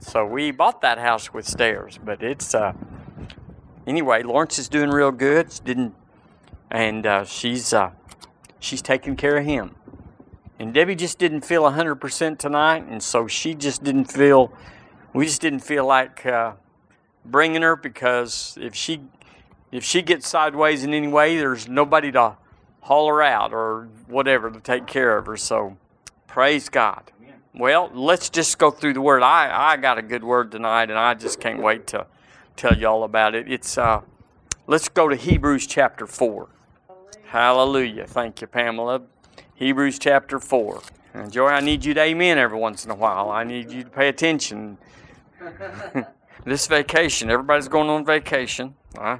So we bought that house with stairs, but it's uh, anyway. Lawrence is doing real good. She Didn't, and uh, she's uh, she's taking care of him. And Debbie just didn't feel 100% tonight, and so she just didn't feel. We just didn't feel like uh, bringing her because if she if she gets sideways in any way, there's nobody to haul her out or whatever to take care of her. So praise God. Well, let's just go through the word. I, I got a good word tonight, and I just can't wait to tell you all about it. It's uh, let's go to Hebrews chapter four. Hallelujah. Thank you, Pamela. Hebrews chapter four. And Joy, I need you to amen every once in a while. I need you to pay attention. this vacation, everybody's going on vacation. I,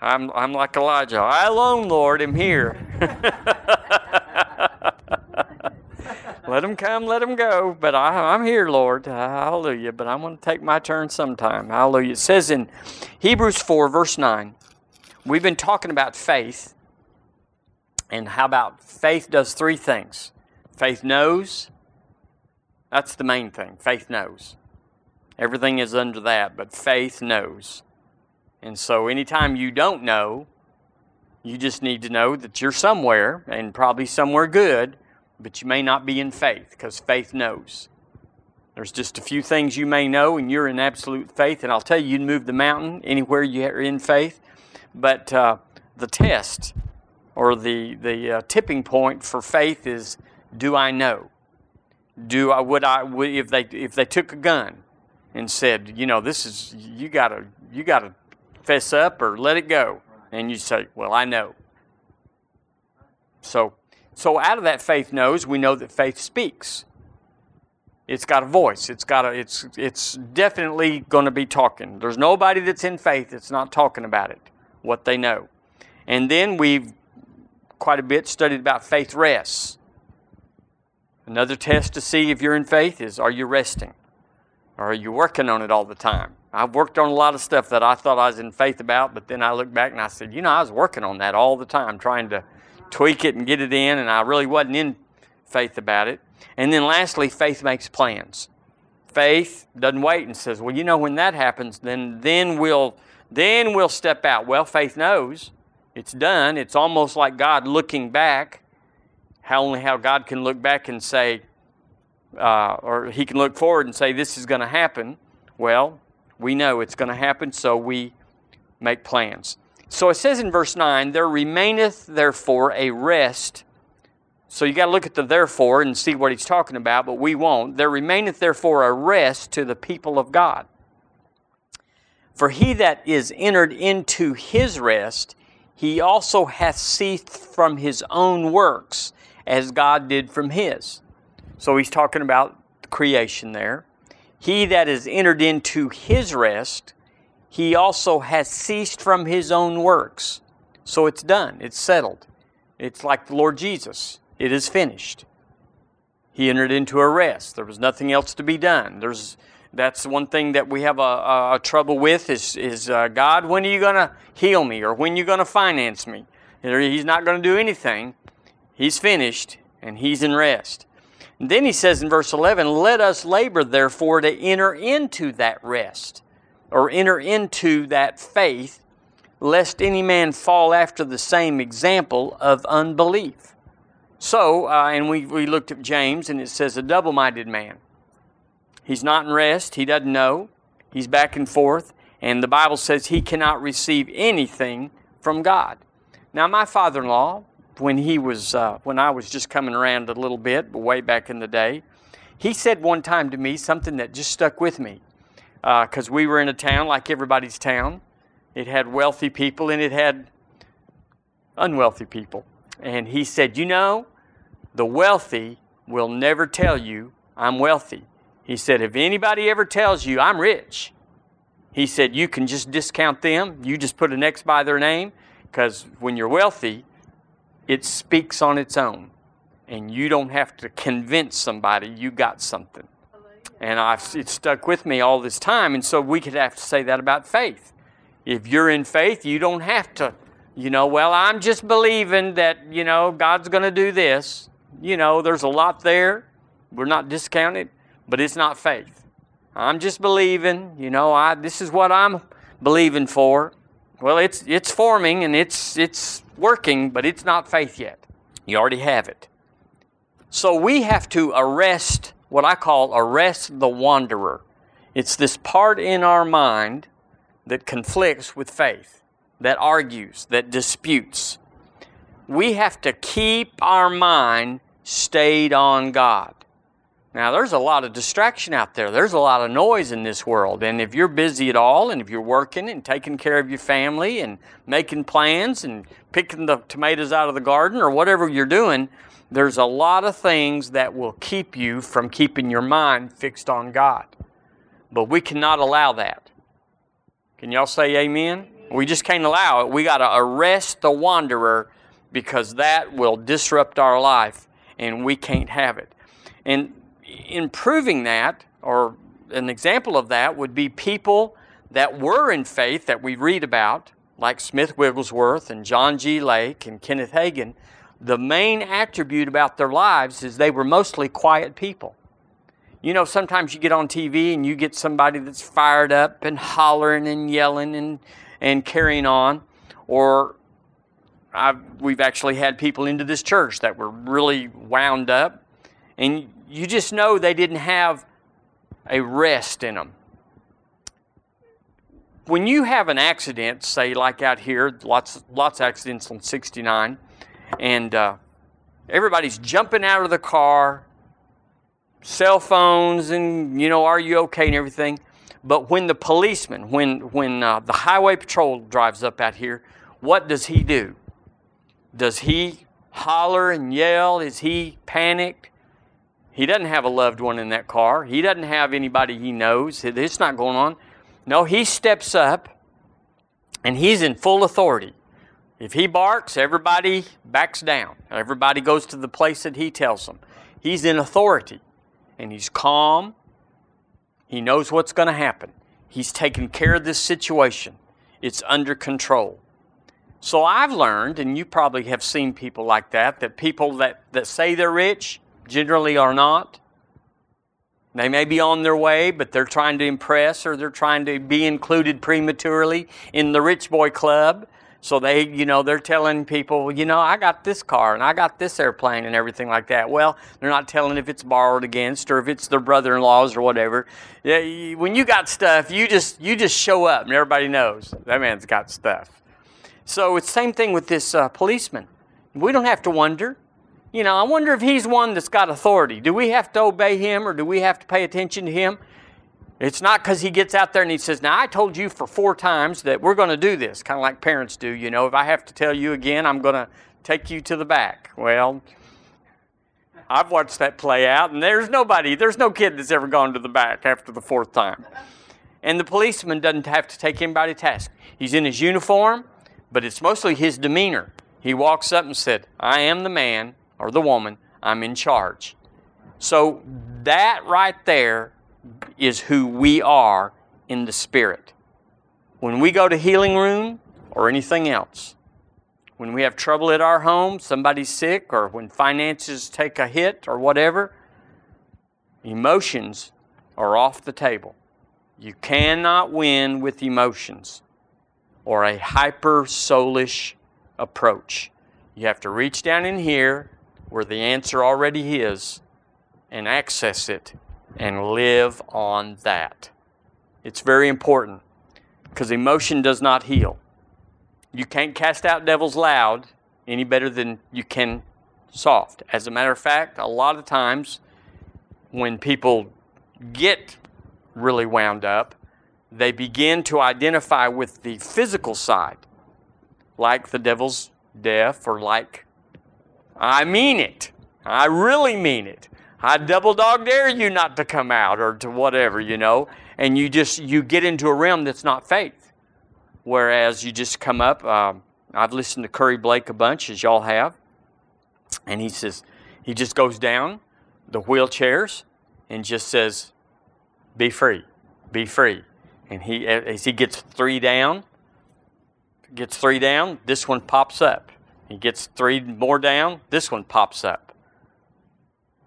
I'm, I'm like Elijah. I alone, Lord, am here. let them come, let them go. But I, am here, Lord. Hallelujah. But I'm going to take my turn sometime. Hallelujah. It says in Hebrews 4, verse 9, we've been talking about faith. And how about faith does three things faith knows. That's the main thing. Faith knows. Everything is under that, but faith knows. And so anytime you don't know, you just need to know that you're somewhere and probably somewhere good but you may not be in faith because faith knows. There's just a few things you may know, and you're in absolute faith. And I'll tell you, you can move the mountain anywhere you're in faith. But uh, the test or the, the uh, tipping point for faith is do I know? Do I, would I, would, if, they, if they took a gun and said, you know, this is, you gotta, you gotta fess up or let it go. And you say, well, I know. So so out of that faith knows, we know that faith speaks. It's got a voice. It's got a it's it's definitely going to be talking. There's nobody that's in faith that's not talking about it, what they know. And then we've quite a bit studied about faith rests. Another test to see if you're in faith is are you resting? Or are you working on it all the time? I've worked on a lot of stuff that I thought I was in faith about, but then I look back and I said, you know, I was working on that all the time, trying to tweak it and get it in, and I really wasn't in faith about it. And then lastly, faith makes plans. Faith doesn't wait and says, "Well, you know, when that happens, then then we'll then we'll step out." Well, faith knows it's done. It's almost like God looking back. How only how God can look back and say, uh, or He can look forward and say, "This is going to happen." Well, we know it's going to happen, so we make plans. So it says in verse 9, There remaineth therefore a rest. So you got to look at the therefore and see what he's talking about, but we won't. There remaineth therefore a rest to the people of God. For he that is entered into his rest, he also hath ceased from his own works, as God did from his. So he's talking about creation there. He that is entered into his rest, he also has ceased from his own works. So it's done, it's settled. It's like the Lord Jesus. It is finished. He entered into a rest. There was nothing else to be done. There's that's one thing that we have a, a, a trouble with is, is uh, God, when are you going to heal me or when are you going to finance me? He's not going to do anything. He's finished and he's in rest. And then he says in verse 11, Let us labor therefore to enter into that rest or enter into that faith, lest any man fall after the same example of unbelief. So, uh, and we, we looked at James, and it says a double minded man. He's not in rest, he doesn't know, he's back and forth, and the Bible says he cannot receive anything from God. Now, my father in law, when he was uh, when I was just coming around a little bit, way back in the day, he said one time to me something that just stuck with me because uh, we were in a town like everybody's town. It had wealthy people and it had unwealthy people. And he said, You know, the wealthy will never tell you I'm wealthy. He said, If anybody ever tells you I'm rich, he said, You can just discount them. You just put an X by their name because when you're wealthy, it speaks on its own. And you don't have to convince somebody you got something. And I've, it's stuck with me all this time. And so we could have to say that about faith. If you're in faith, you don't have to, you know, well, I'm just believing that, you know, God's going to do this. You know, there's a lot there. We're not discounted, but it's not faith. I'm just believing, you know, I this is what I'm believing for. Well, it's it's forming and it's it's working, but it's not faith yet. You already have it. So we have to arrest what I call arrest the wanderer. It's this part in our mind that conflicts with faith, that argues, that disputes. We have to keep our mind stayed on God. Now, there's a lot of distraction out there. There's a lot of noise in this world. And if you're busy at all, and if you're working and taking care of your family and making plans and picking the tomatoes out of the garden or whatever you're doing, there's a lot of things that will keep you from keeping your mind fixed on God. But we cannot allow that. Can y'all say amen? We just can't allow it. We got to arrest the wanderer because that will disrupt our life and we can't have it. And in proving that, or an example of that, would be people that were in faith that we read about, like Smith Wigglesworth and John G. Lake and Kenneth Hagin. The main attribute about their lives is they were mostly quiet people. You know, sometimes you get on TV and you get somebody that's fired up and hollering and yelling and, and carrying on. Or I've, we've actually had people into this church that were really wound up. And you just know they didn't have a rest in them. When you have an accident, say like out here, lots lots of accidents on 69, and uh, everybody's jumping out of the car, cell phones, and you know, are you okay and everything. But when the policeman, when when uh, the highway patrol drives up out here, what does he do? Does he holler and yell? Is he panicked? He doesn't have a loved one in that car. He doesn't have anybody he knows. It's not going on. No, he steps up and he's in full authority. If he barks, everybody backs down. Everybody goes to the place that he tells them. He's in authority and he's calm. He knows what's going to happen. He's taking care of this situation. It's under control. So I've learned, and you probably have seen people like that, that people that, that say they're rich, generally are not. They may be on their way, but they're trying to impress or they're trying to be included prematurely in the rich boy club. So they, you know, they're telling people, you know, I got this car and I got this airplane and everything like that. Well, they're not telling if it's borrowed against or if it's their brother-in-law's or whatever. Yeah, when you got stuff, you just you just show up and everybody knows that man's got stuff. So it's same thing with this uh, policeman. We don't have to wonder. You know, I wonder if he's one that's got authority. Do we have to obey him or do we have to pay attention to him? It's not because he gets out there and he says, Now, I told you for four times that we're going to do this, kind of like parents do. You know, if I have to tell you again, I'm going to take you to the back. Well, I've watched that play out, and there's nobody, there's no kid that's ever gone to the back after the fourth time. And the policeman doesn't have to take anybody to task. He's in his uniform, but it's mostly his demeanor. He walks up and said, I am the man or the woman, I'm in charge. So that right there is who we are in the spirit. When we go to healing room or anything else, when we have trouble at our home, somebody's sick, or when finances take a hit or whatever, emotions are off the table. You cannot win with emotions or a hyper soulish approach. You have to reach down in here where the answer already is and access it and live on that. It's very important because emotion does not heal. You can't cast out devils loud any better than you can soft. As a matter of fact, a lot of times when people get really wound up, they begin to identify with the physical side, like the devil's deaf or like I mean it. I really mean it. I double dog dare you not to come out or to whatever, you know. And you just you get into a realm that's not faith. Whereas you just come up. Um, I've listened to Curry Blake a bunch, as y'all have, and he says he just goes down the wheelchairs and just says, "Be free, be free." And he as he gets three down, gets three down, this one pops up he gets three more down, this one pops up.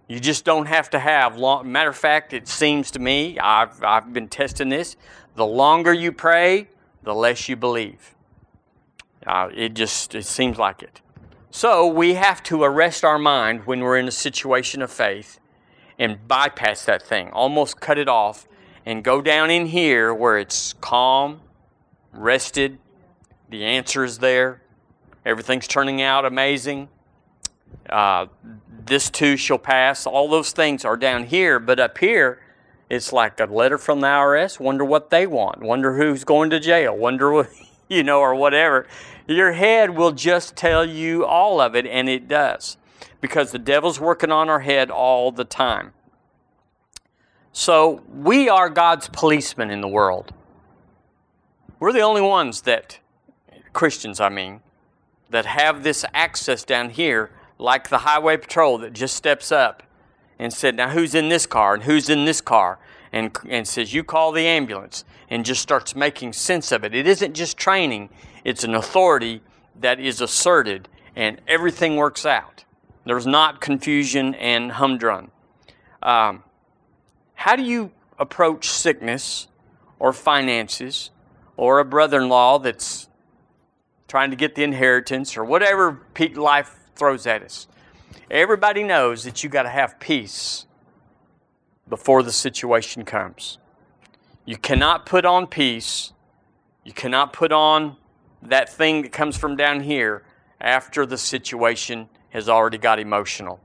You just don't have to have long. Matter of fact, it seems to me, I've, I've been testing this, the longer you pray, the less you believe. Uh, it just it seems like it. So we have to arrest our mind when we're in a situation of faith and bypass that thing, almost cut it off, and go down in here where it's calm, rested, the answer is there, everything's turning out amazing. Uh, this too shall pass. All those things are down here, but up here, it's like a letter from the IRS. Wonder what they want. Wonder who's going to jail. Wonder what, you know, or whatever. Your head will just tell you all of it, and it does. Because the devil's working on our head all the time. So we are God's policemen in the world. We're the only ones that, Christians, I mean, that have this access down here, like the highway patrol that just steps up and said, Now who's in this car and who's in this car? And, and says, You call the ambulance and just starts making sense of it. It isn't just training, it's an authority that is asserted and everything works out. There's not confusion and humdrum. Um, how do you approach sickness or finances or a brother in law that's trying to get the inheritance or whatever life throws at us? Everybody knows that you got to have peace before the situation comes. You cannot put on peace. You cannot put on that thing that comes from down here after the situation has already got emotional.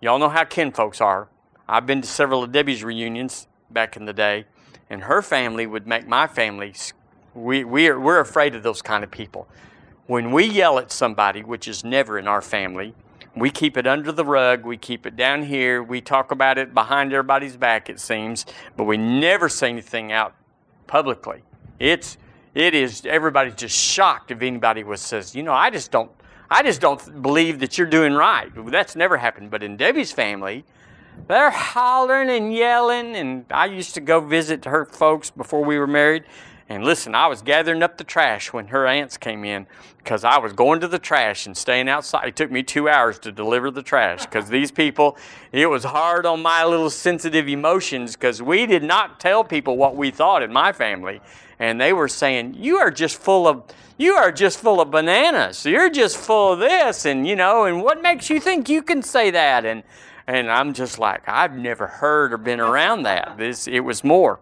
Y'all know how kin folks are. I've been to several of Debbie's reunions back in the day, and her family would make my family. We, we are, we're afraid of those kind of people. When we yell at somebody, which is never in our family, we keep it under the rug. We keep it down here. We talk about it behind everybody's back, it seems, but we never say anything out publicly. It's it is everybody's just shocked if anybody was says, you know, I just don't I just don't believe that you're doing right. That's never happened. But in Debbie's family, they're hollering and yelling. And I used to go visit her folks before we were married. And listen, I was gathering up the trash when her aunts came in because I was going to the trash and staying outside. It took me two hours to deliver the trash because these people, it was hard on my little sensitive emotions because we did not tell people what we thought in my family. And they were saying, You are just full of. You are just full of bananas. You're just full of this, and you know, and what makes you think you can say that? And and I'm just like, I've never heard or been around that. This it was more.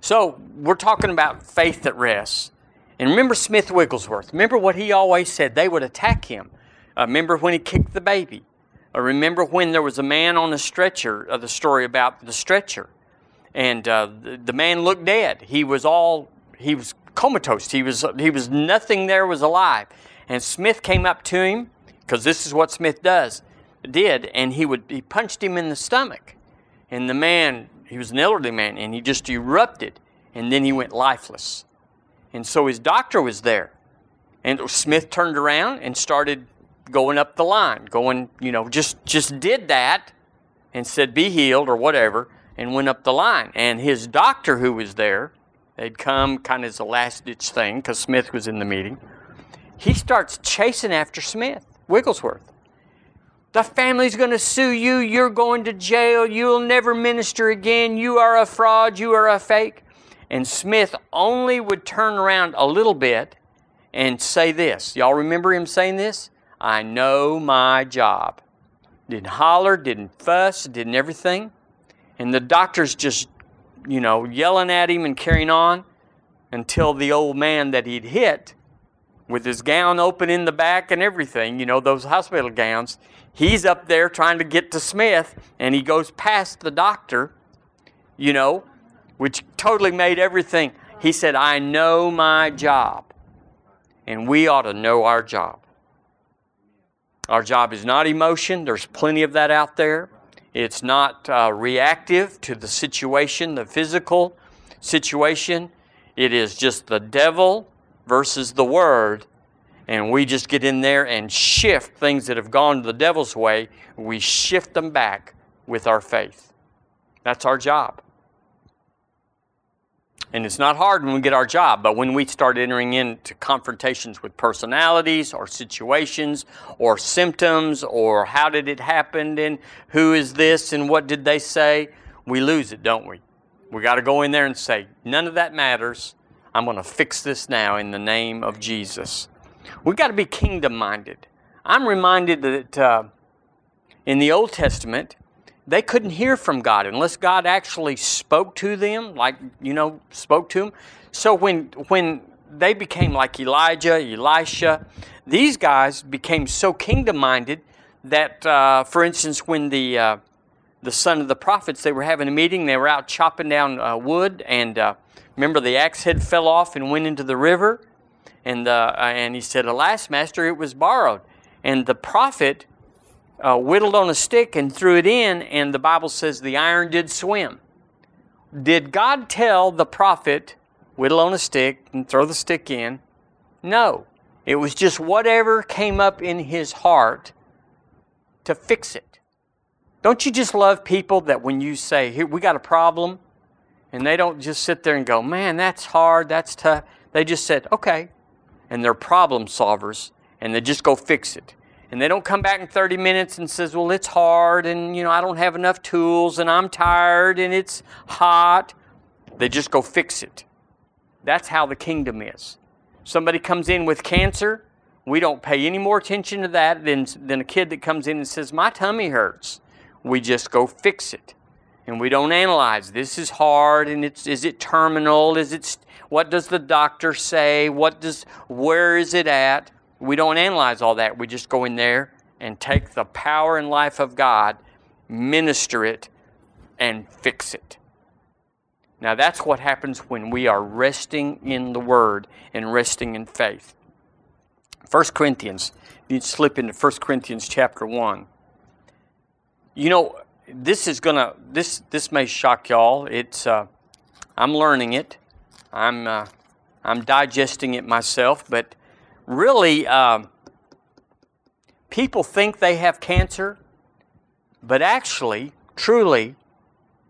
So we're talking about faith that rests. And remember Smith Wigglesworth. Remember what he always said. They would attack him. Uh, remember when he kicked the baby. Uh, remember when there was a man on a stretcher, uh, the story about the stretcher. And uh, the, the man looked dead. He was all, he was comatose. He was, he was, nothing there was alive. And Smith came up to him, because this is what Smith does, did, and he would, he punched him in the stomach. And the man he was an elderly man, and he just erupted, and then he went lifeless. And so his doctor was there. And Smith turned around and started going up the line, going, you know, just just did that and said, be healed or whatever, and went up the line. And his doctor who was there, they'd come kind of as a last ditch thing because Smith was in the meeting. He starts chasing after Smith, Wigglesworth. The family's going to sue you. You're going to jail. You'll never minister again. You are a fraud. You are a fake. And Smith only would turn around a little bit and say this. Y'all remember him saying this? I know my job. Didn't holler, didn't fuss, didn't everything. And the doctor's just, you know, yelling at him and carrying on until the old man that he'd hit with his gown open in the back and everything, you know, those hospital gowns, He's up there trying to get to Smith, and he goes past the doctor, you know, which totally made everything. He said, I know my job, and we ought to know our job. Our job is not emotion, there's plenty of that out there. It's not uh, reactive to the situation, the physical situation. It is just the devil versus the word and we just get in there and shift things that have gone the devil's way, we shift them back with our faith. That's our job. And it's not hard when we get our job, but when we start entering into confrontations with personalities or situations or symptoms or how did it happen and who is this and what did they say, we lose it, don't we? We got to go in there and say, none of that matters. I'm going to fix this now in the name of Jesus. We've got to be kingdom minded. I'm reminded that uh, in the Old Testament, they couldn't hear from God unless God actually spoke to them, like, you know, spoke to them. So when, when they became like Elijah, Elisha, these guys became so kingdom minded that, uh, for instance, when the, uh, the son of the prophets, they were having a meeting, they were out chopping down uh, wood, and uh, remember the axe head fell off and went into the river. And, uh, and he said, Alas, master, it was borrowed. And the prophet uh, whittled on a stick and threw it in, and the Bible says the iron did swim. Did God tell the prophet, whittle on a stick and throw the stick in? No. It was just whatever came up in his heart to fix it. Don't you just love people that when you say, Here, we got a problem, and they don't just sit there and go, Man, that's hard, that's tough. They just said, Okay. And they're problem solvers, and they just go fix it. And they don't come back in 30 minutes and says well it's hard and you know i don't have enough tools and i'm tired and it's hot. They just go fix it. That's how the kingdom is. Somebody comes in with cancer we don't pay any more attention to that than, than a kid that comes in and says my tummy hurts. We just go fix it and we don't analyze this is hard and it's is it terminal is it what does the doctor say what does where is it at we don't analyze all that. We just go in there and take the power and life of God, minister it, and fix it. Now, that's what happens when we are resting in the Word and resting in faith. 1 Corinthians, you slip into 1 Corinthians chapter 1. You know, this is gonna this this may shock y'all. It's uh, I'm learning it. I'm uh, I'm digesting it myself, but really, um, people think they have cancer, but actually, truly,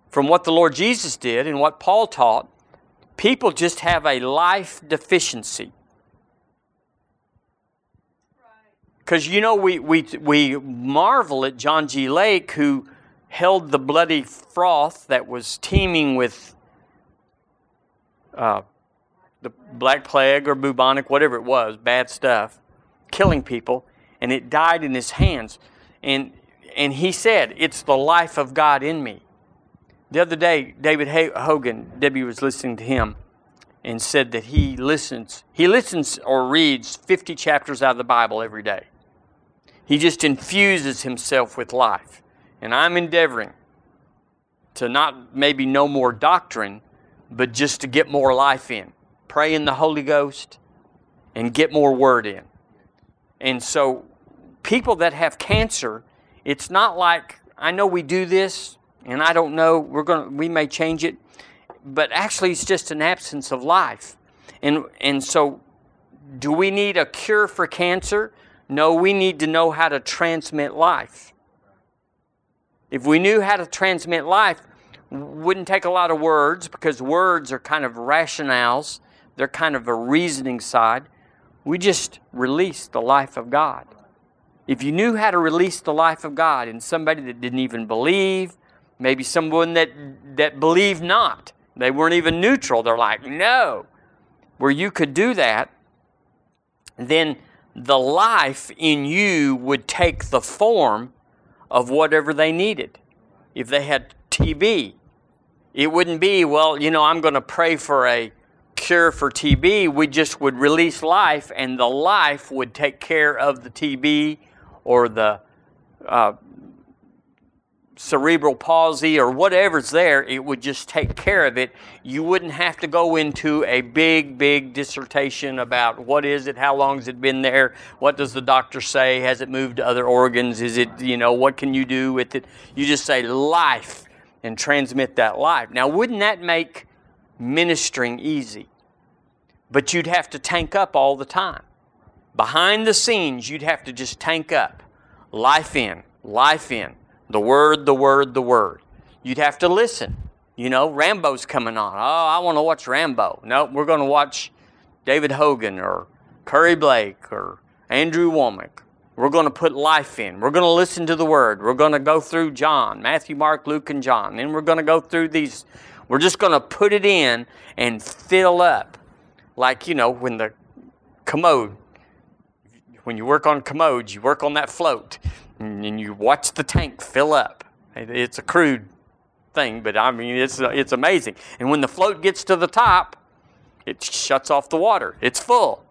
from what the Lord Jesus did and what Paul taught, people just have a life deficiency. Because you know, we, we, we marvel at John G. Lake, who held the bloody froth that was teeming with uh, the Black Plague or bubonic, whatever it was, bad stuff, killing people, and it died in his hands. And, and he said, It's the life of God in me. The other day, David Hogan, Debbie was listening to him, and said that he listens. He listens or reads 50 chapters out of the Bible every day. He just infuses himself with life. And I'm endeavoring to not maybe know more doctrine, but just to get more life in pray in the Holy Ghost, and get more word in. And so, people that have cancer, it's not like I know we do this, and I don't know we're gonna we may change it, but actually it's just an absence of life. And and so, do we need a cure for cancer? No, we need to know how to transmit life. If we knew how to transmit life, wouldn't take a lot of words because words are kind of rationales they're kind of a reasoning side. We just release the life of God. If you knew how to release the life of God in somebody that didn't even believe, maybe someone that, that believed not, they weren't even neutral, they're like, no, where you could do that, then the life in you would take the form of whatever they needed. If they had TB, it wouldn't be, well, you know, I'm going to pray for a cure for TB, we just would release life, and the life would take care of the TB or the uh, cerebral palsy or whatever's there. It would just take care of it. You wouldn't have to go into a big, big dissertation about what is it, how long has it been there, what does the doctor say, has it moved to other organs, is it, you know, what can you do with it? You just say life and transmit that life. Now, wouldn't that make ministering easy? but you'd have to tank up all the time. Behind the scenes, you'd have to just tank up. Life in, life in. The word, the word, the word. You'd have to listen. You know, Rambo's coming on. Oh, I want to watch Rambo. No, we're going to watch David Hogan or Curry Blake or Andrew Wommack. We're going to put life in. We're going to listen to the Word. We're going to go through John, Matthew, Mark, Luke, and John. Then we're going to go through these. We're just going to put it in and fill up. Like, you know, when the commode, when you work on commodes, you work on that float and you watch the tank fill up. It's a crude thing, but I mean, it's, it's amazing. And when the float gets to the top, it shuts off the water. It's full.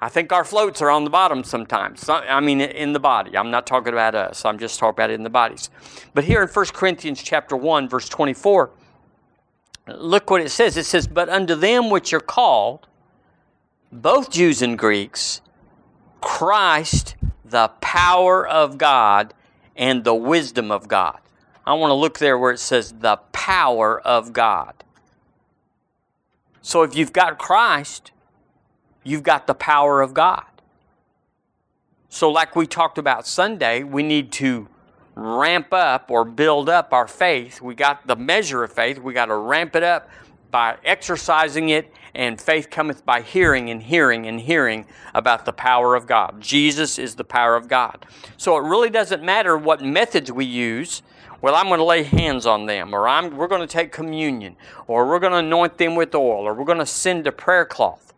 I think our floats are on the bottom sometimes. I mean, in the body. I'm not talking about us. I'm just talking about in the bodies. But here in 1 Corinthians chapter 1, verse 24, look what it says. It says, But unto them which are called, both Jews and Greeks, Christ, the power of God and the wisdom of God. I want to look there where it says the power of God. So if you've got Christ, you've got the power of God. So, like we talked about Sunday, we need to ramp up or build up our faith. We got the measure of faith, we got to ramp it up by exercising it, and faith cometh by hearing, and hearing, and hearing about the power of God. Jesus is the power of God. So, it really doesn't matter what methods we use well, I'm going to lay hands on them, or I'm, we're going to take communion, or we're going to anoint them with oil, or we're going to send a prayer cloth.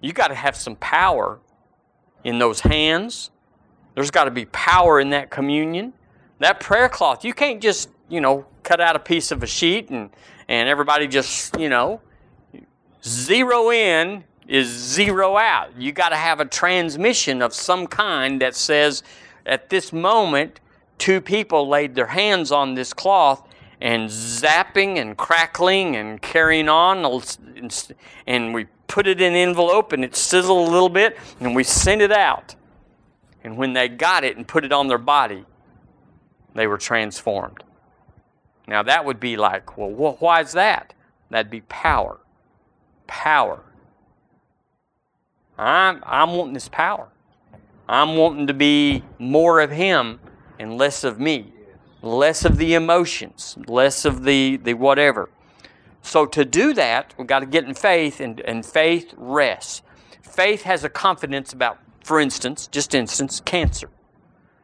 You got to have some power in those hands. There's got to be power in that communion. That prayer cloth, you can't just, you know, cut out a piece of a sheet and, and everybody just, you know, zero in is zero out. You got to have a transmission of some kind that says, at this moment, two people laid their hands on this cloth and zapping and crackling and carrying on and we put it in an envelope and it sizzled a little bit and we sent it out. And when they got it and put it on their body they were transformed. Now that would be like well why is that? That'd be power power i'm, I'm wanting this power i'm wanting to be more of him and less of me, less of the emotions, less of the, the whatever. So to do that, we've got to get in faith, and, and faith rests. Faith has a confidence about, for instance, just instance, cancer.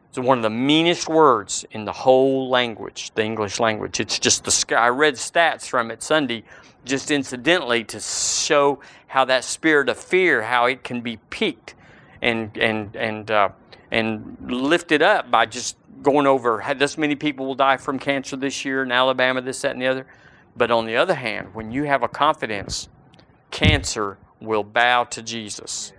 It's one of the meanest words in the whole language, the English language. It's just the sky. I read stats from it Sunday, just incidentally to show how that spirit of fear, how it can be piqued and and and uh, and lifted up by just going over how this many people will die from cancer this year in Alabama, this, that, and the other. But on the other hand, when you have a confidence, cancer will bow to Jesus.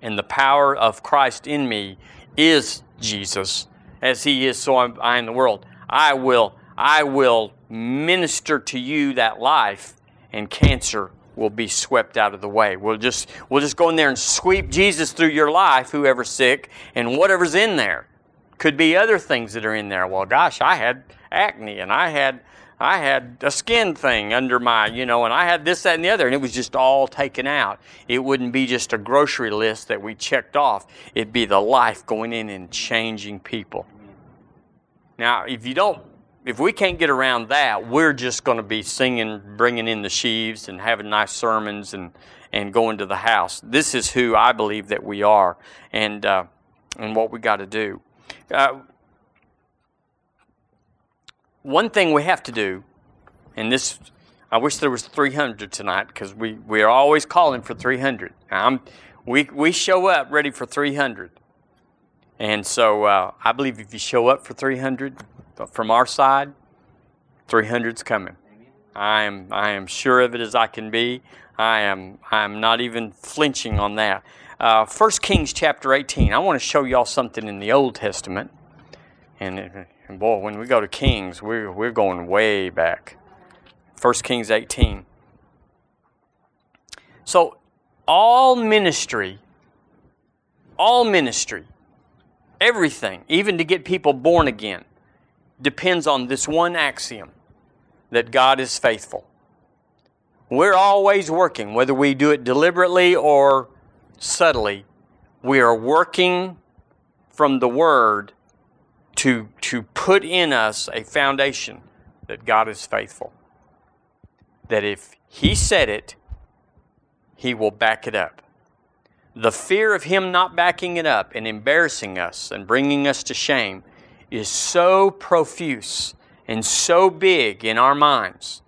And the power of Christ in me is Jesus. As he is, so am I in the world. I will, I will minister to you that life, and cancer will be swept out of the way. We'll just, we'll just go in there and sweep Jesus through your life, whoever's sick, and whatever's in there. Could be other things that are in there. Well, gosh, I had acne and I had I had a skin thing under my, you know, and I had this, that, and the other, and it was just all taken out. It wouldn't be just a grocery list that we checked off. It'd be the life going in and changing people. Now, if you don't, if we can't get around that, we're just going to be singing, bringing in the sheaves, and having nice sermons, and and going to the house. This is who I believe that we are, and uh, and what we got to do. Uh, one thing we have to do, and this, I wish there was 300 tonight because we, we are always calling for 300. I'm, we, we show up ready for 300. And so uh, I believe if you show up for 300 from our side, 300's coming. I am, I am sure of it as I can be. I am, I am not even flinching on that. Uh, 1 Kings chapter 18. I want to show y'all something in the Old Testament. And, and boy, when we go to Kings, we're, we're going way back. 1 Kings 18. So, all ministry, all ministry, everything, even to get people born again, depends on this one axiom that God is faithful. We're always working, whether we do it deliberately or subtly, we are working from the Word to, to put in us a foundation that God is faithful. That if He said it, He will back it up. The fear of Him not backing it up and embarrassing us and bringing us to shame is so profuse and so big in our minds.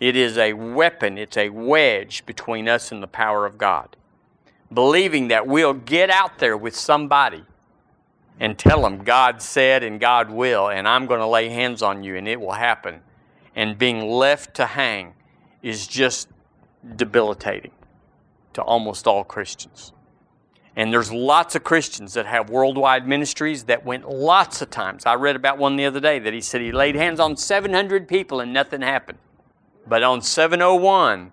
It is a weapon, it's a wedge between us and the power of God. Believing that we'll get out there with somebody and tell them God said and God will, and I'm going to lay hands on you and it will happen. And being left to hang is just debilitating to almost all Christians. And there's lots of Christians that have worldwide ministries that went lots of times. I read about one the other day that he said he laid hands on 700 people and nothing happened. But on 701,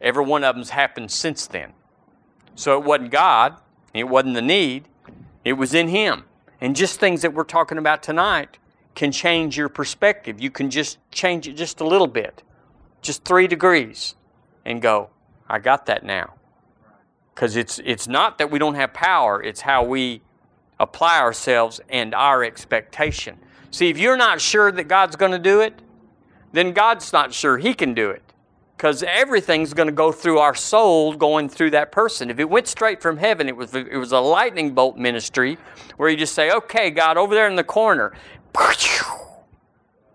every one of them's happened since then. So it wasn't God, it wasn't the need, it was in Him. And just things that we're talking about tonight can change your perspective. You can just change it just a little bit, just three degrees, and go, I got that now. Because it's, it's not that we don't have power, it's how we apply ourselves and our expectation. See, if you're not sure that God's going to do it, then God's not sure He can do it. Because everything's going to go through our soul going through that person. If it went straight from heaven, it was, it was a lightning bolt ministry where you just say, okay, God, over there in the corner,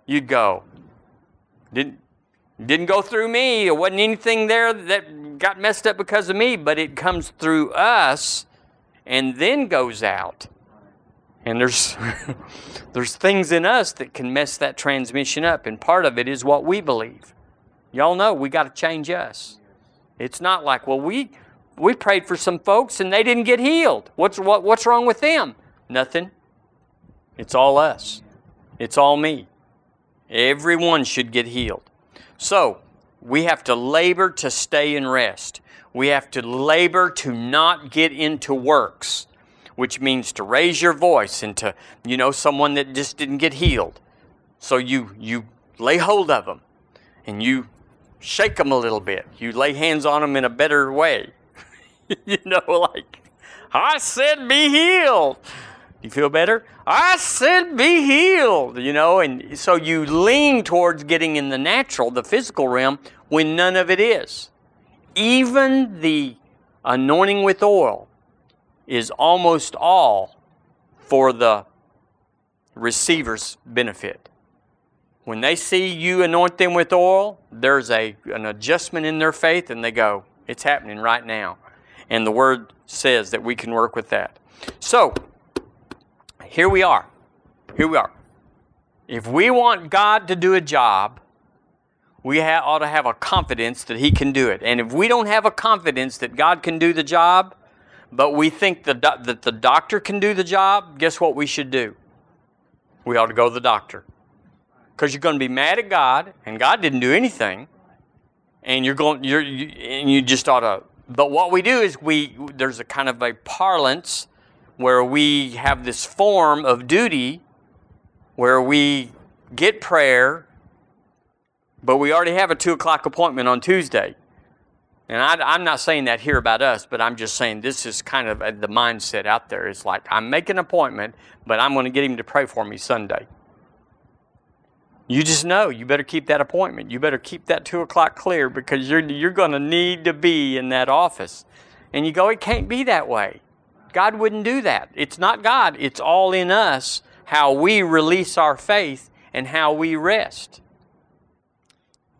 you'd go. Didn't, didn't go through me. There wasn't anything there that got messed up because of me, but it comes through us and then goes out. And there's there's things in us that can mess that transmission up, and part of it is what we believe. Y'all know we got to change us. It's not like, well, we we prayed for some folks and they didn't get healed. What's what, what's wrong with them? Nothing. It's all us. It's all me. Everyone should get healed. So, we have to labor to stay in rest. We have to labor to not get into works which means to raise your voice and to, you know, someone that just didn't get healed. So you, you lay hold of them and you shake them a little bit. You lay hands on them in a better way. you know, like, I said, be healed. You feel better? I said, be healed. You know, and so you lean towards getting in the natural, the physical realm, when none of it is. Even the anointing with oil is almost all for the receiver's benefit. When they see you anoint them with oil, there's a, an adjustment in their faith and they go, It's happening right now. And the word says that we can work with that. So, here we are. Here we are. If we want God to do a job, we ha- ought to have a confidence that He can do it. And if we don't have a confidence that God can do the job, but we think the do- that the doctor can do the job, guess what we should do? We ought to go to the doctor. Because you're going to be mad at God, and God didn't do anything, and you're going, you're, you, and you just ought to. But what we do is we there's a kind of a parlance where we have this form of duty where we get prayer, but we already have a two o'clock appointment on Tuesday. And I, am not saying that here about us, but I'm just saying this is kind of uh, the mindset out there. It's like, I'm making an appointment, but I'm going to get him to pray for me Sunday. You just know you better keep that appointment. You better keep that 2 o'clock clear because you're, you're going to need to be in that office. And you go, it can't be that way. God wouldn't do that. It's not God, it's all in us how we release our faith and how we rest.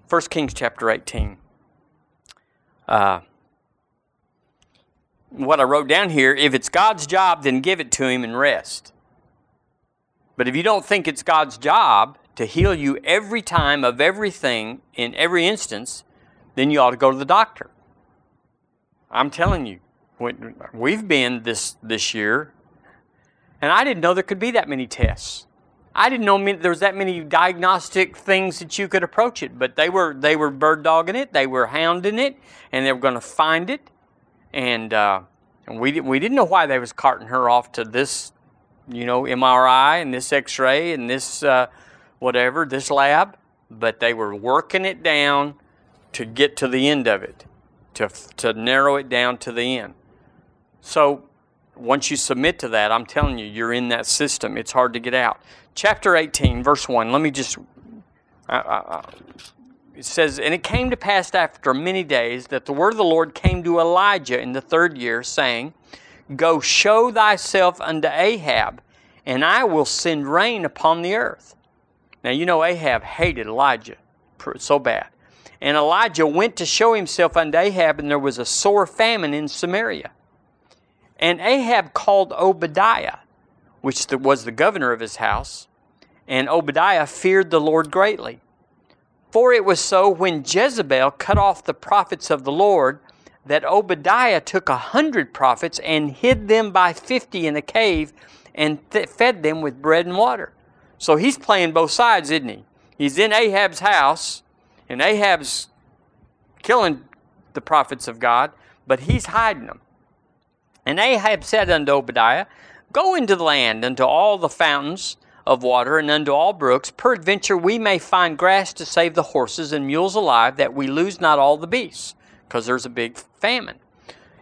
1 Kings chapter 18. Uh, what I wrote down here if it's God's job, then give it to Him and rest. But if you don't think it's God's job to heal you every time of everything in every instance, then you ought to go to the doctor. I'm telling you, we've been this, this year, and I didn't know there could be that many tests. I didn't know there was that many diagnostic things that you could approach it, but they were they were bird dogging it, they were hounding it, and they were going to find it, and uh, and we we didn't know why they was carting her off to this, you know, MRI and this X-ray and this uh, whatever this lab, but they were working it down to get to the end of it, to to narrow it down to the end. So once you submit to that, I'm telling you, you're in that system. It's hard to get out chapter 18, verse 1. Let me just it says, And it came to pass after many days that the word of the Lord came to Elijah in the third year, saying, Go show thyself unto Ahab, and I will send rain upon the earth. Now you know Ahab hated Elijah so bad. And Elijah went to show himself unto Ahab, and there was a sore famine in Samaria. And Ahab called Obadiah, which was the governor of his house, and Obadiah feared the Lord greatly. For it was so when Jezebel cut off the prophets of the Lord that Obadiah took a hundred prophets and hid them by fifty in a cave and th- fed them with bread and water. So he's playing both sides, isn't he? He's in Ahab's house, and Ahab's killing the prophets of God, but he's hiding them. And Ahab said unto Obadiah, Go into the land, unto all the fountains of water and unto all brooks. Peradventure we may find grass to save the horses and mules alive, that we lose not all the beasts, because there's a big famine.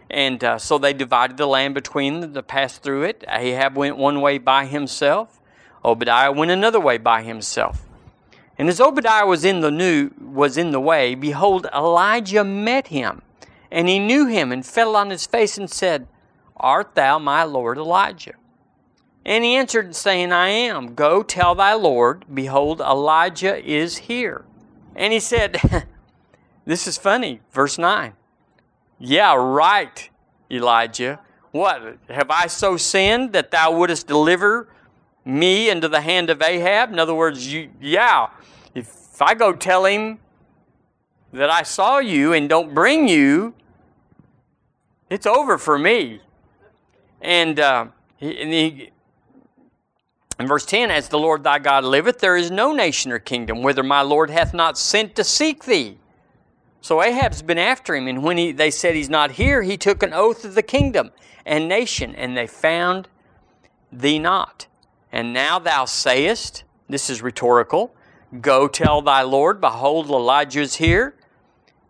And uh, so they divided the land between them to pass through it. Ahab went one way by himself. Obadiah went another way by himself. And as Obadiah was in the new was in the way, behold, Elijah met him, and he knew him, and fell on his face and said, Art thou my Lord Elijah? And he answered, saying, I am. Go tell thy Lord, behold, Elijah is here. And he said, This is funny. Verse 9. Yeah, right, Elijah. What? Have I so sinned that thou wouldest deliver me into the hand of Ahab? In other words, you, yeah, if I go tell him that I saw you and don't bring you, it's over for me. And, uh, and he, in verse 10, as the Lord thy God liveth, there is no nation or kingdom whither my Lord hath not sent to seek thee. So Ahab's been after him, and when he, they said he's not here, he took an oath of the kingdom and nation, and they found thee not. And now thou sayest, this is rhetorical, go tell thy Lord, behold, Elijah is here.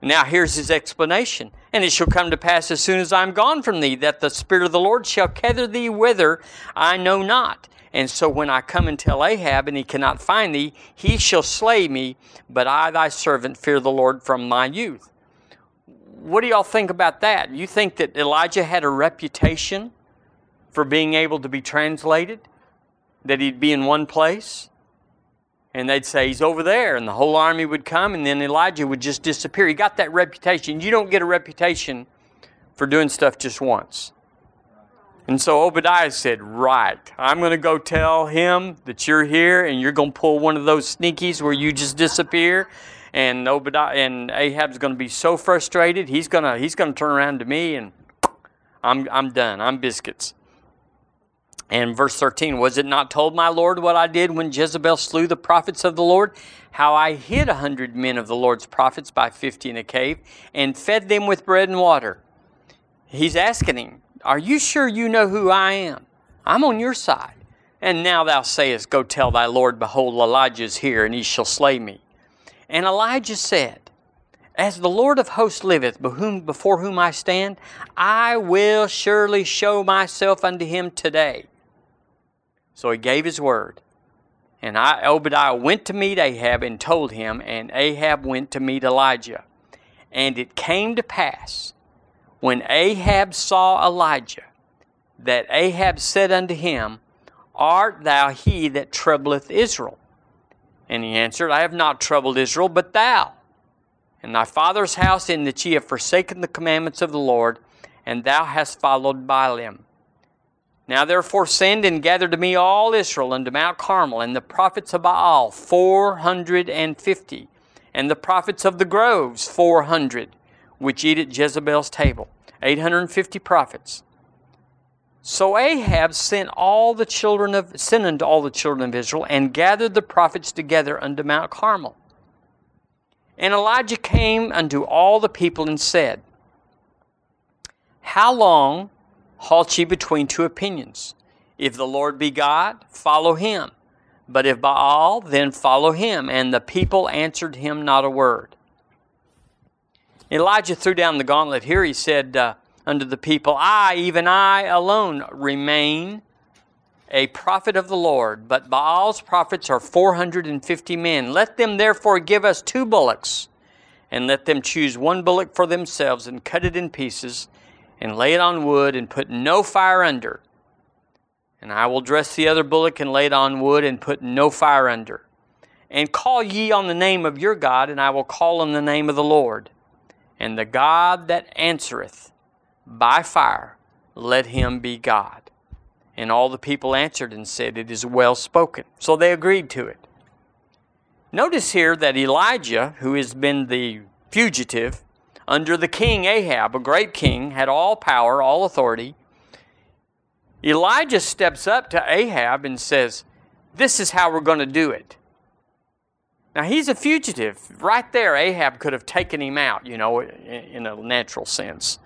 Now here's his explanation. And it shall come to pass as soon as I am gone from thee, that the Spirit of the Lord shall gather thee whither I know not and so when I come and tell Ahab, and he cannot find thee, he shall slay me, but I, thy servant, fear the Lord from my youth. What do y'all think about that? You think that Elijah had a reputation for being able to be translated? That he'd be in one place? And they'd say, he's over there, and the whole army would come, and then Elijah would just disappear. He got that reputation. You don't get a reputation for doing stuff just once. And so Obadiah said, Right, I'm going to go tell him that you're here and you're going to pull one of those sneakies where you just disappear. And Obadiah and Ahab's going to be so frustrated, he's going to, he's going to turn around to me and I'm, I'm done. I'm biscuits. And verse 13, was it not told my Lord what I did when Jezebel slew the prophets of the Lord? How I hid a hundred men of the Lord's prophets by fifty in a cave and fed them with bread and water. He's asking him, are you sure you know who I am? I'm on your side. And now thou sayest, Go tell thy Lord, Behold, Elijah is here, and he shall slay me. And Elijah said, As the Lord of hosts liveth, before whom I stand, I will surely show myself unto him today. So he gave his word. And I, Obadiah went to meet Ahab and told him, and Ahab went to meet Elijah. And it came to pass when Ahab saw Elijah, that Ahab said unto him, Art thou he that troubleth Israel? And he answered, I have not troubled Israel, but thou, and thy father's house, in that ye have forsaken the commandments of the Lord, and thou hast followed Baalim. Now therefore send and gather to me all Israel unto Mount Carmel, and the prophets of Baal, four hundred and fifty, and the prophets of the groves, four hundred which eat at Jezebel's table. 850 prophets. So Ahab sent all the children of sent unto all the children of Israel and gathered the prophets together unto Mount Carmel. And Elijah came unto all the people and said, How long halt ye between two opinions? If the Lord be God, follow him. But if Baal, then follow him. And the people answered him not a word. Elijah threw down the gauntlet here. He said uh, unto the people, I, even I alone, remain, a prophet of the Lord, but Baal's prophets are 450 men. Let them therefore give us two bullocks, and let them choose one bullock for themselves, and cut it in pieces, and lay it on wood, and put no fire under. And I will dress the other bullock, and lay it on wood, and put no fire under. And call ye on the name of your God, and I will call on the name of the Lord. And the God that answereth by fire, let him be God. And all the people answered and said, It is well spoken. So they agreed to it. Notice here that Elijah, who has been the fugitive under the king Ahab, a great king, had all power, all authority. Elijah steps up to Ahab and says, This is how we're going to do it. Now he's a fugitive. Right there, Ahab could have taken him out, you know, in a natural sense.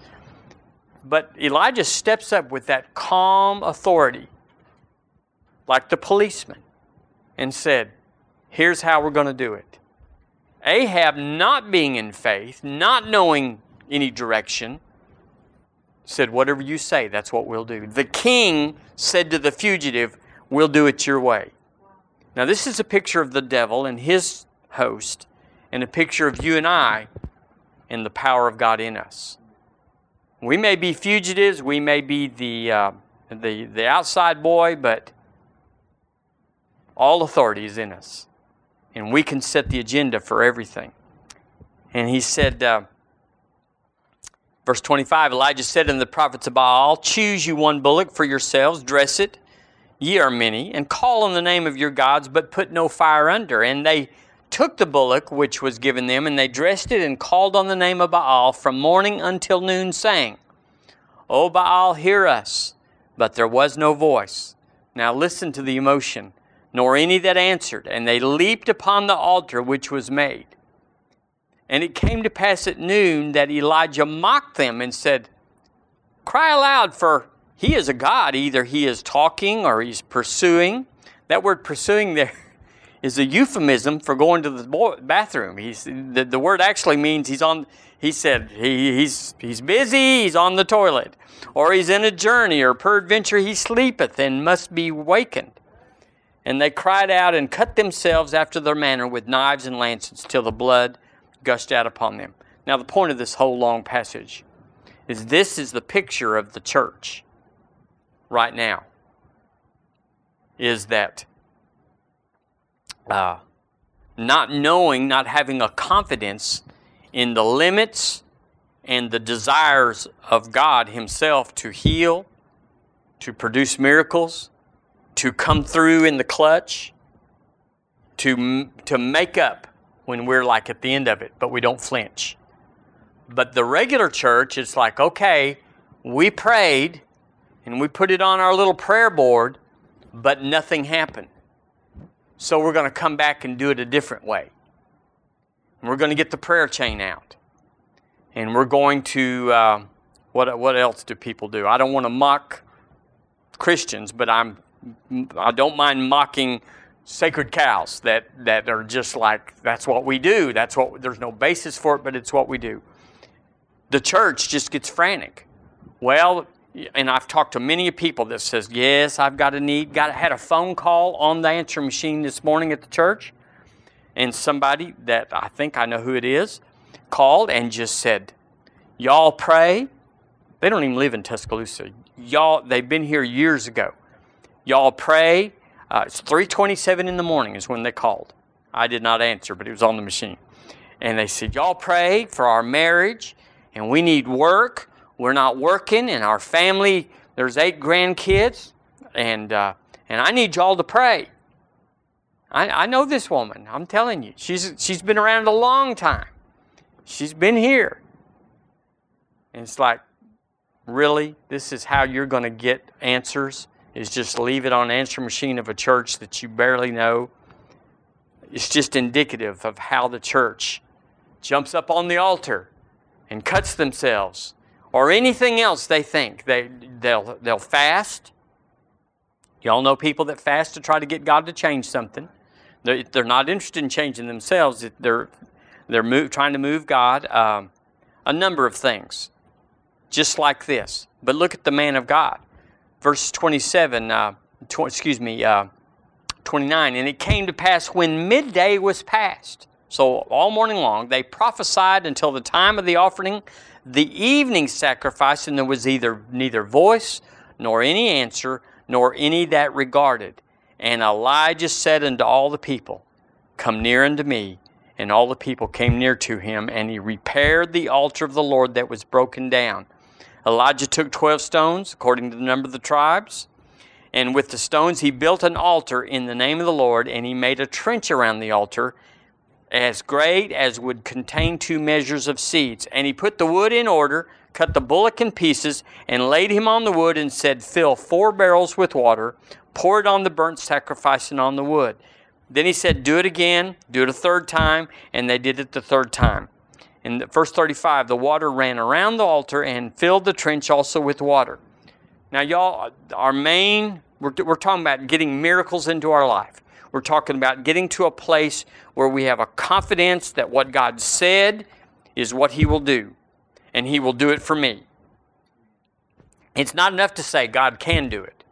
But Elijah steps up with that calm authority, like the policeman, and said, Here's how we're going to do it. Ahab, not being in faith, not knowing any direction, said, Whatever you say, that's what we'll do. The king said to the fugitive, We'll do it your way. Now, this is a picture of the devil and his host, and a picture of you and I and the power of God in us. We may be fugitives, we may be the, uh, the, the outside boy, but all authority is in us. And we can set the agenda for everything. And he said, uh, verse 25 Elijah said unto the prophets of Baal, Choose you one bullock for yourselves, dress it, ye are many, and call on the name of your gods, but put no fire under. And they took the bullock which was given them, and they dressed it and called on the name of Baal from morning until noon, saying, O Baal, hear us. But there was no voice. Now listen to the emotion, nor any that answered. And they leaped upon the altar which was made. And it came to pass at noon that Elijah mocked them and said, Cry aloud, for he is a God. Either he is talking or he's pursuing. That word pursuing there is a euphemism for going to the bathroom. He's, the, the word actually means he's on, he said, he, he's, he's busy, he's on the toilet, or he's in a journey, or peradventure he sleepeth and must be wakened. And they cried out and cut themselves after their manner with knives and lances till the blood gushed out upon them. Now, the point of this whole long passage is this is the picture of the church right now. Is that uh, not knowing, not having a confidence in the limits and the desires of God Himself to heal, to produce miracles, to come through in the clutch, to, to make up when we're like at the end of it, but we don't flinch. But the regular church, it's like, okay, we prayed and we put it on our little prayer board, but nothing happened. So we're going to come back and do it a different way. we're going to get the prayer chain out. And we're going to, uh, what, what else do people do? I don't want to mock Christians, but I'm, I don't mind mocking sacred cows that, that are just like, that's what we do. That's what, there's no basis for it, but it's what we do. The church just gets frantic. Well, and I've talked to many people that says, yes, I've got a need. Got had a phone call on the answer machine this morning at the church, and somebody that I think I know who it is called and just said, y'all pray. They don't even live in Tuscaloosa. Y'all, they've been here years ago. Y'all pray. Uh, it's 3:27 in the morning is when they called. I did not answer, but it was on the machine, and they said, y'all pray for our marriage, and we need work we're not working, and our family, there's eight grandkids, and, uh, and I need y'all to pray. I, I know this woman. I'm telling you. She's, she's been around a long time. She's been here. And it's like, really? This is how you're going to get answers? Is just leave it on answer machine of a church that you barely know? It's just indicative of how the church jumps up on the altar and cuts themselves or anything else they think. They, they'll, they'll fast. Y'all know people that fast to try to get God to change something. They're, they're not interested in changing themselves. They're, they're move, trying to move God. Um, a number of things, just like this. But look at the man of God. Verse 27, uh, tw- excuse me, uh, 29. And it came to pass when midday was past. So all morning long, they prophesied until the time of the offering, the evening sacrifice, and there was either neither voice nor any answer, nor any that regarded. And Elijah said unto all the people, Come near unto me. And all the people came near to him, and he repaired the altar of the Lord that was broken down. Elijah took twelve stones, according to the number of the tribes, and with the stones he built an altar in the name of the Lord, and he made a trench around the altar as great as would contain two measures of seeds. And he put the wood in order, cut the bullock in pieces, and laid him on the wood, and said, Fill four barrels with water, pour it on the burnt sacrifice and on the wood. Then he said, Do it again, do it a third time, and they did it the third time. In verse 35, the water ran around the altar and filled the trench also with water. Now, y'all, our main, we're, we're talking about getting miracles into our life. We're talking about getting to a place where we have a confidence that what God said is what He will do, and He will do it for me. It's not enough to say God can do it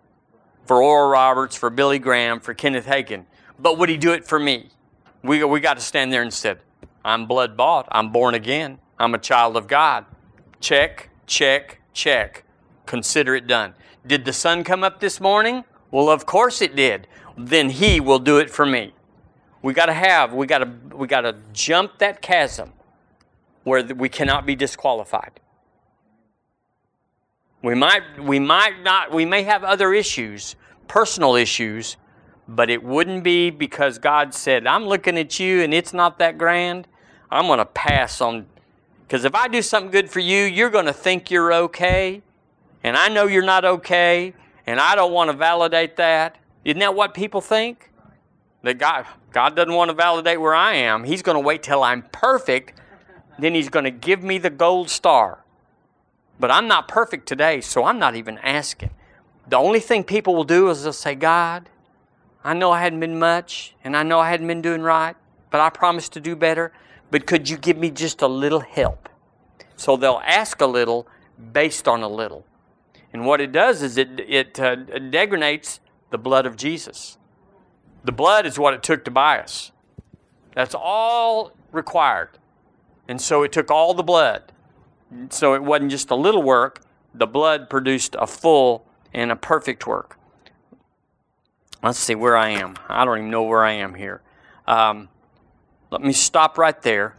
for Oral Roberts, for Billy Graham, for Kenneth Hagin, but would He do it for me? We, we got to stand there and say, I'm blood bought, I'm born again, I'm a child of God. Check, check, check. Consider it done. Did the sun come up this morning? Well, of course it did. Then He will do it for me. We got to have, we got to, we got to jump that chasm where we cannot be disqualified. We might, we might not, we may have other issues, personal issues, but it wouldn't be because God said, I'm looking at you and it's not that grand. I'm going to pass on. Because if I do something good for you, you're going to think you're okay. And I know you're not okay. And I don't want to validate that. Isn't that what people think? That God, God doesn't want to validate where I am. He's going to wait till I'm perfect. Then He's going to give me the gold star. But I'm not perfect today, so I'm not even asking. The only thing people will do is they'll say, God, I know I hadn't been much, and I know I hadn't been doing right, but I promised to do better. But could you give me just a little help? So they'll ask a little based on a little. And what it does is it, it uh, degrades the blood of Jesus. The blood is what it took to buy us. That's all required. And so it took all the blood. So it wasn't just a little work, the blood produced a full and a perfect work. Let's see where I am. I don't even know where I am here. Um, let me stop right there.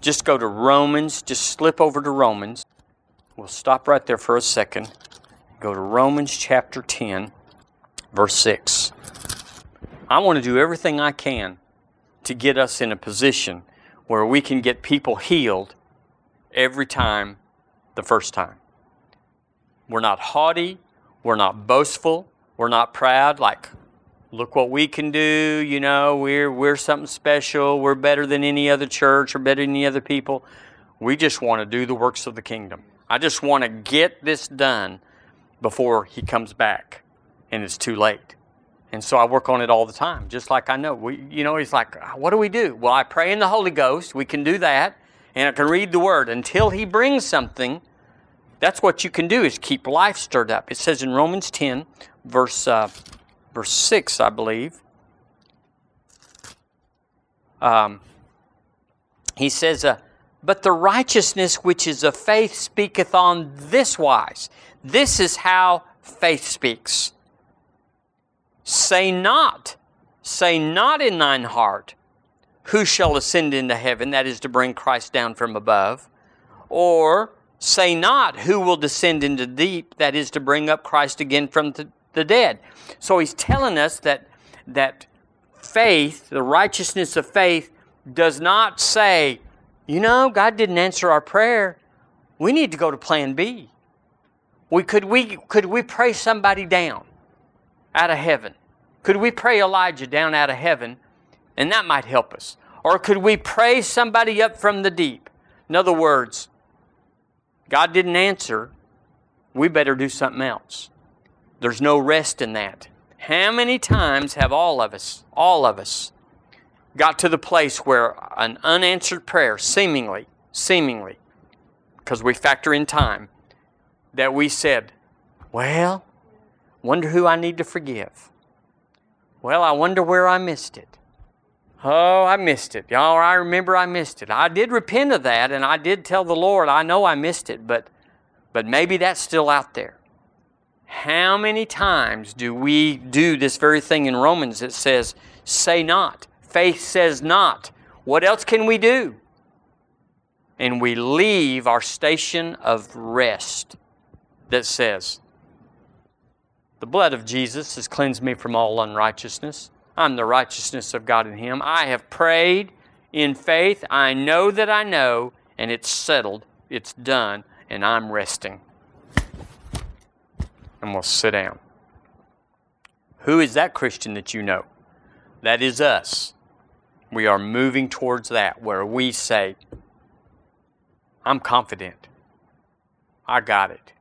Just go to Romans, just slip over to Romans. We'll stop right there for a second. Go to Romans chapter 10, verse 6. I want to do everything I can to get us in a position where we can get people healed every time the first time. We're not haughty, we're not boastful, we're not proud, like, look what we can do, you know, we're, we're something special, we're better than any other church or better than any other people. We just want to do the works of the kingdom. I just want to get this done before he comes back and it's too late. And so I work on it all the time, just like I know. We, you know, he's like, what do we do? Well, I pray in the Holy Ghost. We can do that. And I can read the Word until he brings something. That's what you can do is keep life stirred up. It says in Romans 10, verse, uh, verse 6, I believe. Um, he says, uh, But the righteousness which is of faith speaketh on this wise. This is how faith speaks. Say not, say not in thine heart, Who shall ascend into heaven? That is to bring Christ down from above. Or say not, Who will descend into deep? That is to bring up Christ again from the the dead. So he's telling us that, that faith, the righteousness of faith, does not say, you know, God didn't answer our prayer. We need to go to plan B. We, could, we, could we pray somebody down out of heaven? Could we pray Elijah down out of heaven? And that might help us. Or could we pray somebody up from the deep? In other words, God didn't answer. We better do something else. There's no rest in that. How many times have all of us, all of us, got to the place where an unanswered prayer, seemingly, seemingly, because we factor in time, that we said, Well, Wonder who I need to forgive. Well, I wonder where I missed it. Oh, I missed it. Y'all, I remember I missed it. I did repent of that and I did tell the Lord, I know I missed it, but but maybe that's still out there. How many times do we do this very thing in Romans that says, say not? Faith says not. What else can we do? And we leave our station of rest that says, The blood of Jesus has cleansed me from all unrighteousness. I'm the righteousness of God in Him. I have prayed in faith. I know that I know, and it's settled, it's done, and I'm resting. And we'll sit down. Who is that Christian that you know? That is us. We are moving towards that where we say, I'm confident. I got it.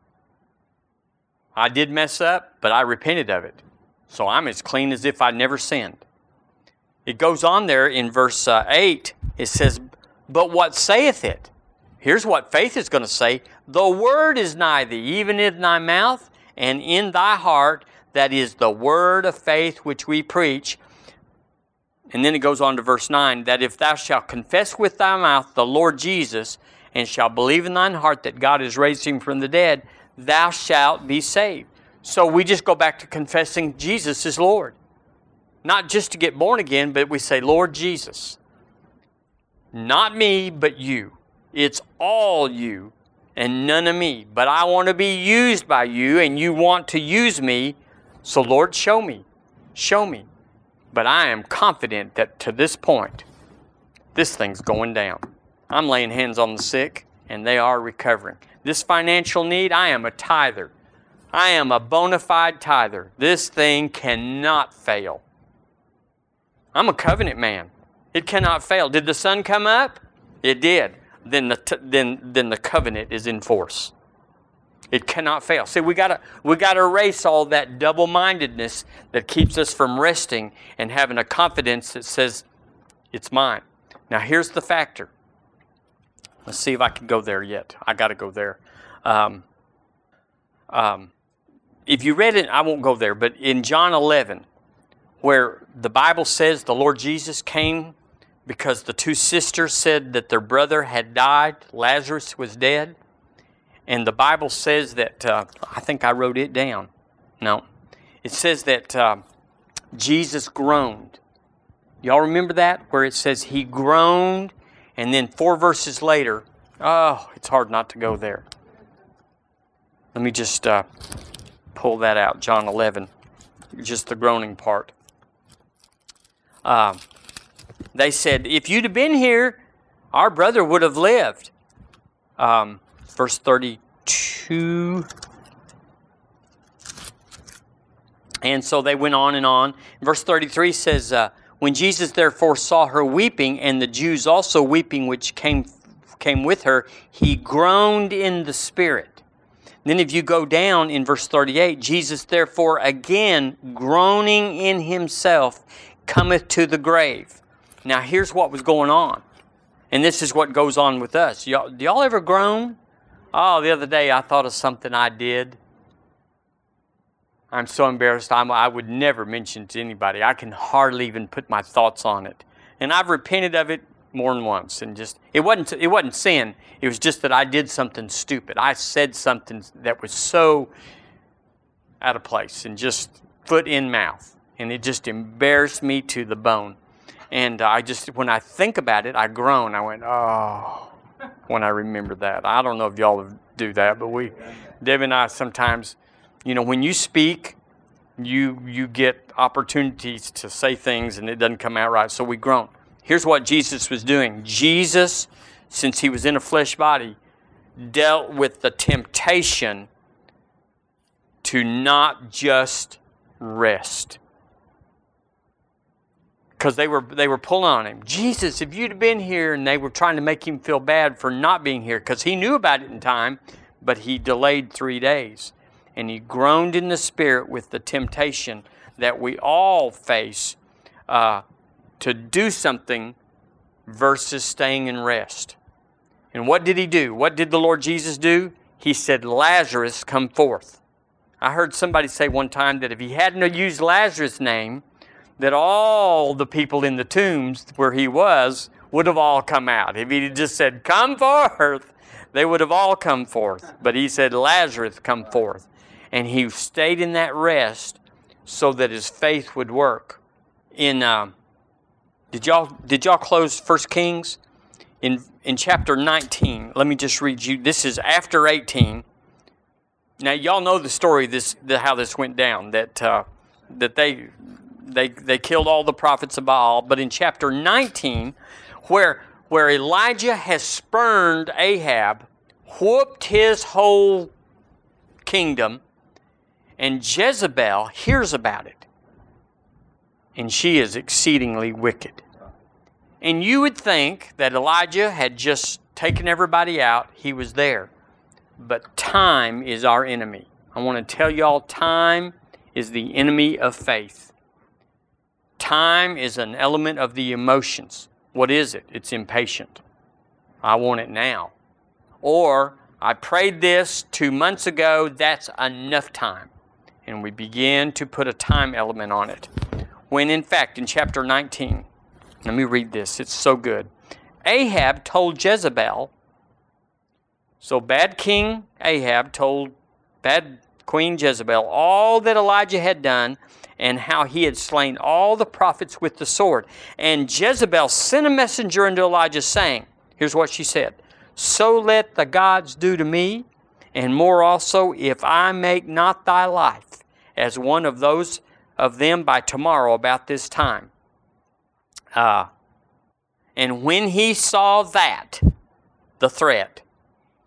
I did mess up, but I repented of it. So I'm as clean as if I never sinned. It goes on there in verse uh, 8. It says, But what saith it? Here's what faith is going to say The word is nigh thee, even in thy mouth and in thy heart. That is the word of faith which we preach. And then it goes on to verse 9 that if thou shalt confess with thy mouth the Lord Jesus, and shalt believe in thine heart that God has raised him from the dead, thou shalt be saved. So we just go back to confessing Jesus is Lord. Not just to get born again, but we say, Lord Jesus. Not me, but you. It's all you and none of me. But I want to be used by you, and you want to use me. So, Lord, show me. Show me. But I am confident that to this point, this thing's going down. I'm laying hands on the sick, and they are recovering. This financial need, I am a tither. I am a bona fide tither. This thing cannot fail. I'm a covenant man. It cannot fail. Did the sun come up? It did. Then the, then, then the covenant is in force. It cannot fail. See, we gotta we gotta erase all that double-mindedness that keeps us from resting and having a confidence that says, "It's mine." Now, here's the factor. Let's see if I can go there yet. I got to go there. Um, um, if you read it, I won't go there, but in John 11, where the Bible says the Lord Jesus came because the two sisters said that their brother had died, Lazarus was dead. And the Bible says that, uh, I think I wrote it down. No. It says that uh, Jesus groaned. Y'all remember that? Where it says he groaned, and then four verses later, oh, it's hard not to go there. Let me just uh, pull that out, John 11, just the groaning part. Uh, they said, If you'd have been here, our brother would have lived. Um, verse 32. And so they went on and on. Verse 33 says, uh, When Jesus therefore saw her weeping, and the Jews also weeping which came, came with her, he groaned in the spirit. Then, if you go down in verse 38, Jesus therefore again groaning in himself cometh to the grave. Now, here's what was going on. And this is what goes on with us. Y'all, do y'all ever groan? Oh, the other day I thought of something I did. I'm so embarrassed. I'm, I would never mention to anybody. I can hardly even put my thoughts on it. And I've repented of it more than once. And just it wasn't it wasn't sin. It was just that I did something stupid. I said something that was so out of place and just foot in mouth, and it just embarrassed me to the bone. And I just when I think about it, I groan. I went, oh when I remember that. I don't know if y'all do that, but we, Debbie and I, sometimes, you know, when you speak, you you get opportunities to say things and it doesn't come out right. So we groan. Here's what Jesus was doing. Jesus, since he was in a flesh body, dealt with the temptation to not just rest because they were they were pulling on him. Jesus, if you'd have been here, and they were trying to make him feel bad for not being here because he knew about it in time, but he delayed three days, and he groaned in the spirit with the temptation that we all face uh, to do something versus staying in rest. And what did he do? What did the Lord Jesus do? He said, "Lazarus, come forth." I heard somebody say one time that if he hadn't used Lazarus' name, that all the people in the tombs where he was would have all come out. If he just said, Come forth, they would have all come forth. But he said, Lazarus, come forth. And he stayed in that rest so that his faith would work. In uh, did y'all did y'all close First Kings in in chapter 19? Let me just read you. This is after 18. Now y'all know the story. This the, how this went down. That uh, that they they they killed all the prophets of Baal. But in chapter 19, where where Elijah has spurned Ahab, whooped his whole kingdom, and Jezebel hears about it. And she is exceedingly wicked. And you would think that Elijah had just taken everybody out, he was there. But time is our enemy. I want to tell y'all time is the enemy of faith. Time is an element of the emotions. What is it? It's impatient. I want it now. Or, I prayed this two months ago, that's enough time. And we begin to put a time element on it. When in fact, in chapter 19, let me read this, it's so good. Ahab told Jezebel, so bad King Ahab told bad Queen Jezebel all that Elijah had done and how he had slain all the prophets with the sword. And Jezebel sent a messenger unto Elijah, saying, Here's what she said So let the gods do to me, and more also, if I make not thy life as one of those of them by tomorrow about this time. Uh, and when he saw that, the threat,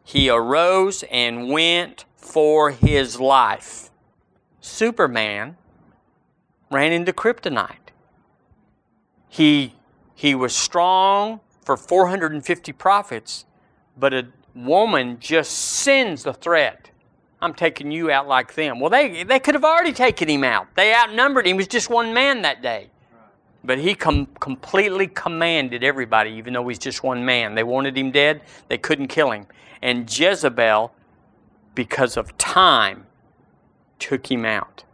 he arose and went for his life. Superman ran into kryptonite. He, he was strong for 450 prophets, but a woman just sends the threat. I'm taking you out like them. Well, they, they could have already taken him out. They outnumbered him. He was just one man that day. But he com- completely commanded everybody, even though he's just one man. They wanted him dead, they couldn't kill him. And Jezebel, because of time, took him out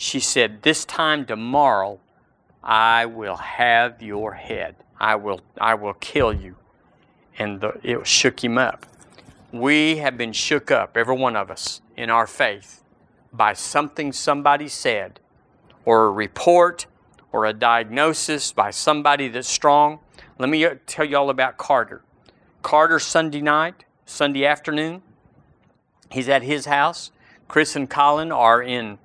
she said, This time tomorrow, I will have your head. I will, I will kill you. And the, it shook him up. We have been shook up, every one of us, in our faith by something somebody said, or a report, or a diagnosis by somebody that's strong. Let me uh, tell you all about Carter. Carter, Sunday night, Sunday afternoon, he's at his house. Chris and Colin are in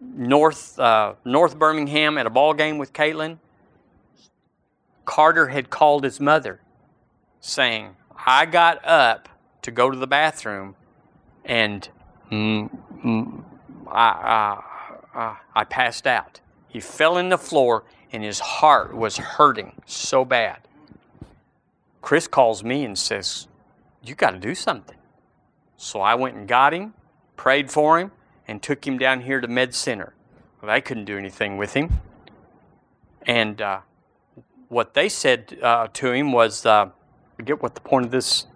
North uh, North Birmingham at a ball game with Caitlin. Carter had called his mother, saying, "I got up to go to the bathroom, and mm, mm, I, I, I passed out. He fell in the floor, and his heart was hurting so bad." Chris calls me and says, "You got to do something." So I went and got him, prayed for him, and took him down here to Med Center. Well, they couldn't do anything with him. And uh, what they said uh, to him was, uh, forget what the point of this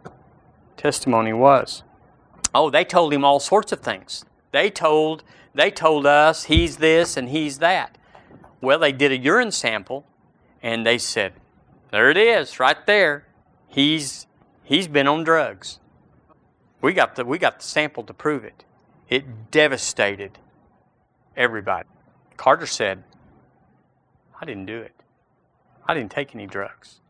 testimony was. Oh, they told him all sorts of things. They told they told us he's this and he's that. Well, they did a urine sample, and they said, "There it is, right there. He's he's been on drugs." We got the we got the sample to prove it. It devastated everybody. Carter said, I didn't do it. I didn't take any drugs.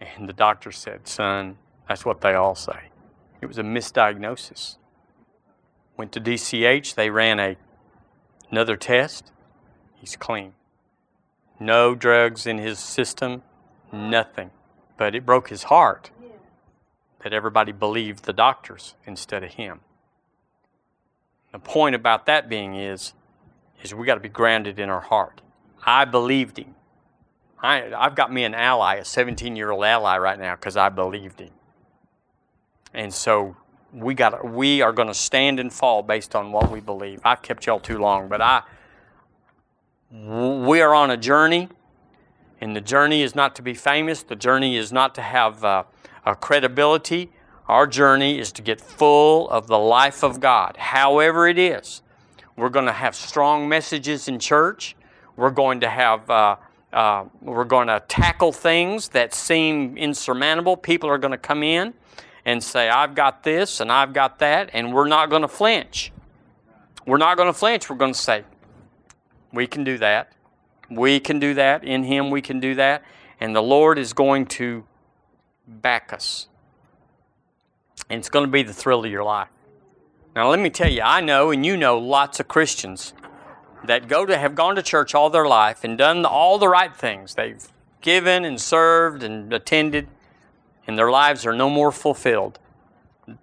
And the doctor said, Son, that's what they all say. It was a misdiagnosis. Went to DCH, they ran a, another test. He's clean. No drugs in his system, nothing. But it broke his heart that everybody believed the doctors instead of him. The point about that being is, is we got to be grounded in our heart. I believed him. I, I've got me an ally, a 17 year old ally right now, because I believed him. And so we got we are going to stand and fall based on what we believe. I've kept y'all too long, but I we are on a journey, and the journey is not to be famous. The journey is not to have uh, a credibility. Our journey is to get full of the life of God, however it is. We're going to have strong messages in church. We're going to have, uh, uh, we're going to tackle things that seem insurmountable. People are going to come in and say, I've got this and I've got that, and we're not going to flinch. We're not going to flinch. We're going to say, we can do that. We can do that. In Him, we can do that. And the Lord is going to back us. And it's going to be the thrill of your life. Now, let me tell you, I know and you know lots of Christians that go to have gone to church all their life and done all the right things. They've given and served and attended, and their lives are no more fulfilled,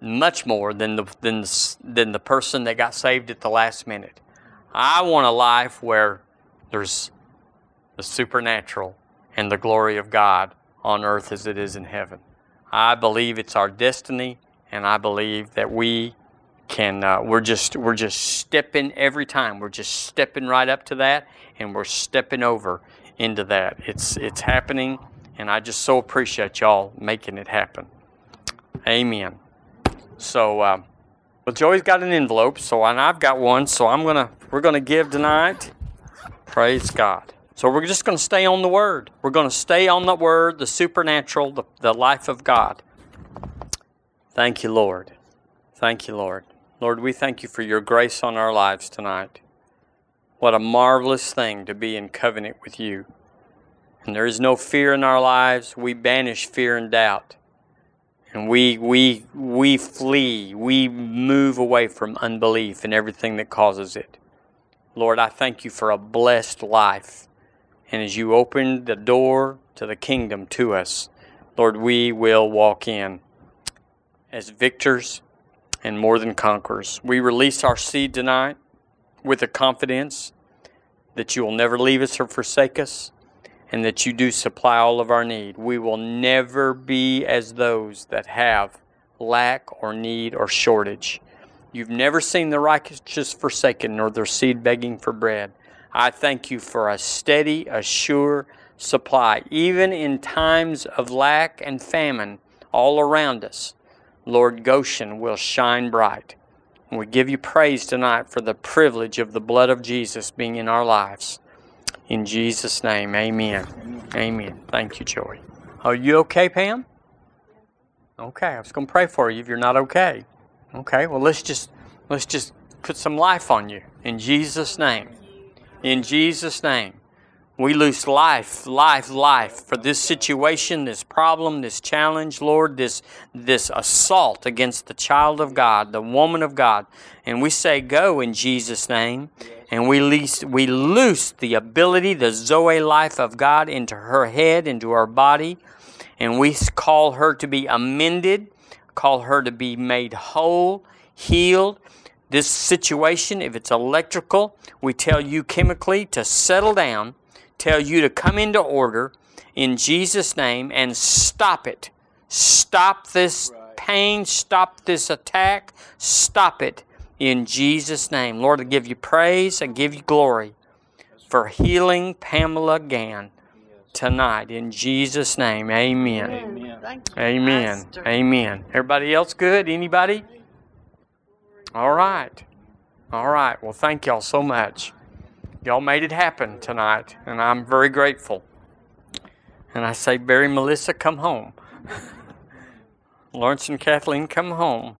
much more than the, than the, than the person that got saved at the last minute. I want a life where there's the supernatural and the glory of God on earth as it is in heaven. I believe it's our destiny, and I believe that we can. Uh, we're just we're just stepping every time. We're just stepping right up to that, and we're stepping over into that. It's it's happening, and I just so appreciate y'all making it happen. Amen. So, uh, well, Joey's got an envelope, so and I've got one, so I'm gonna we're gonna give tonight. Praise God. So we're just to stay on the Word. We're to stay on the Word, the supernatural, the, the life of God. Thank you, Lord. Thank you, Lord. Lord, we thank you for your grace on our lives tonight. What a marvelous thing to be in covenant with you. And there is no fear in our lives. We banish fear and doubt. And we, we, we flee, we move away from unbelief and everything that causes it. Lord, I thank you for a blessed life. And as you open the door to the kingdom to us, Lord, we will walk in as victors and more than conquerors. We release our seed tonight with the confidence that you will never leave us or forsake us and that you do supply all of our need. We will never be as those that have lack or need or shortage. You've never seen the righteous forsaken nor their seed begging for bread. I thank you for a steady, a sure supply, even in times of lack and famine all around us. Lord, Goshen will shine bright. And we give you praise tonight for the privilege of the blood of Jesus being in our lives. In Jesus' name, amen. Amen. Thank you, Joey. Are you okay, Pam? Okay, I was going to pray for you if you're not okay. Okay, well let's just let's just put some life on you in Jesus' name. In Jesus' name. We lose life, life, life for this situation, this problem, this challenge, Lord, this this assault against the child of God, the woman of God. And we say, Go in Jesus' name. And we loose, we loose the ability, the Zoe life of God into her head, into her body. And we call her to be amended, call her to be made whole, healed, this situation, if it's electrical, we tell you chemically to settle down, tell you to come into order in Jesus' name and stop it. Stop this pain, stop this attack, stop it in Jesus' name. Lord, I give you praise, I give you glory for healing Pamela Gann tonight in Jesus' name. Amen. Amen. Amen. Amen. Everybody else good? Anybody? All right. All right. Well, thank y'all so much. Y'all made it happen tonight, and I'm very grateful. And I say, Barry Melissa, come home. Lawrence and Kathleen, come home.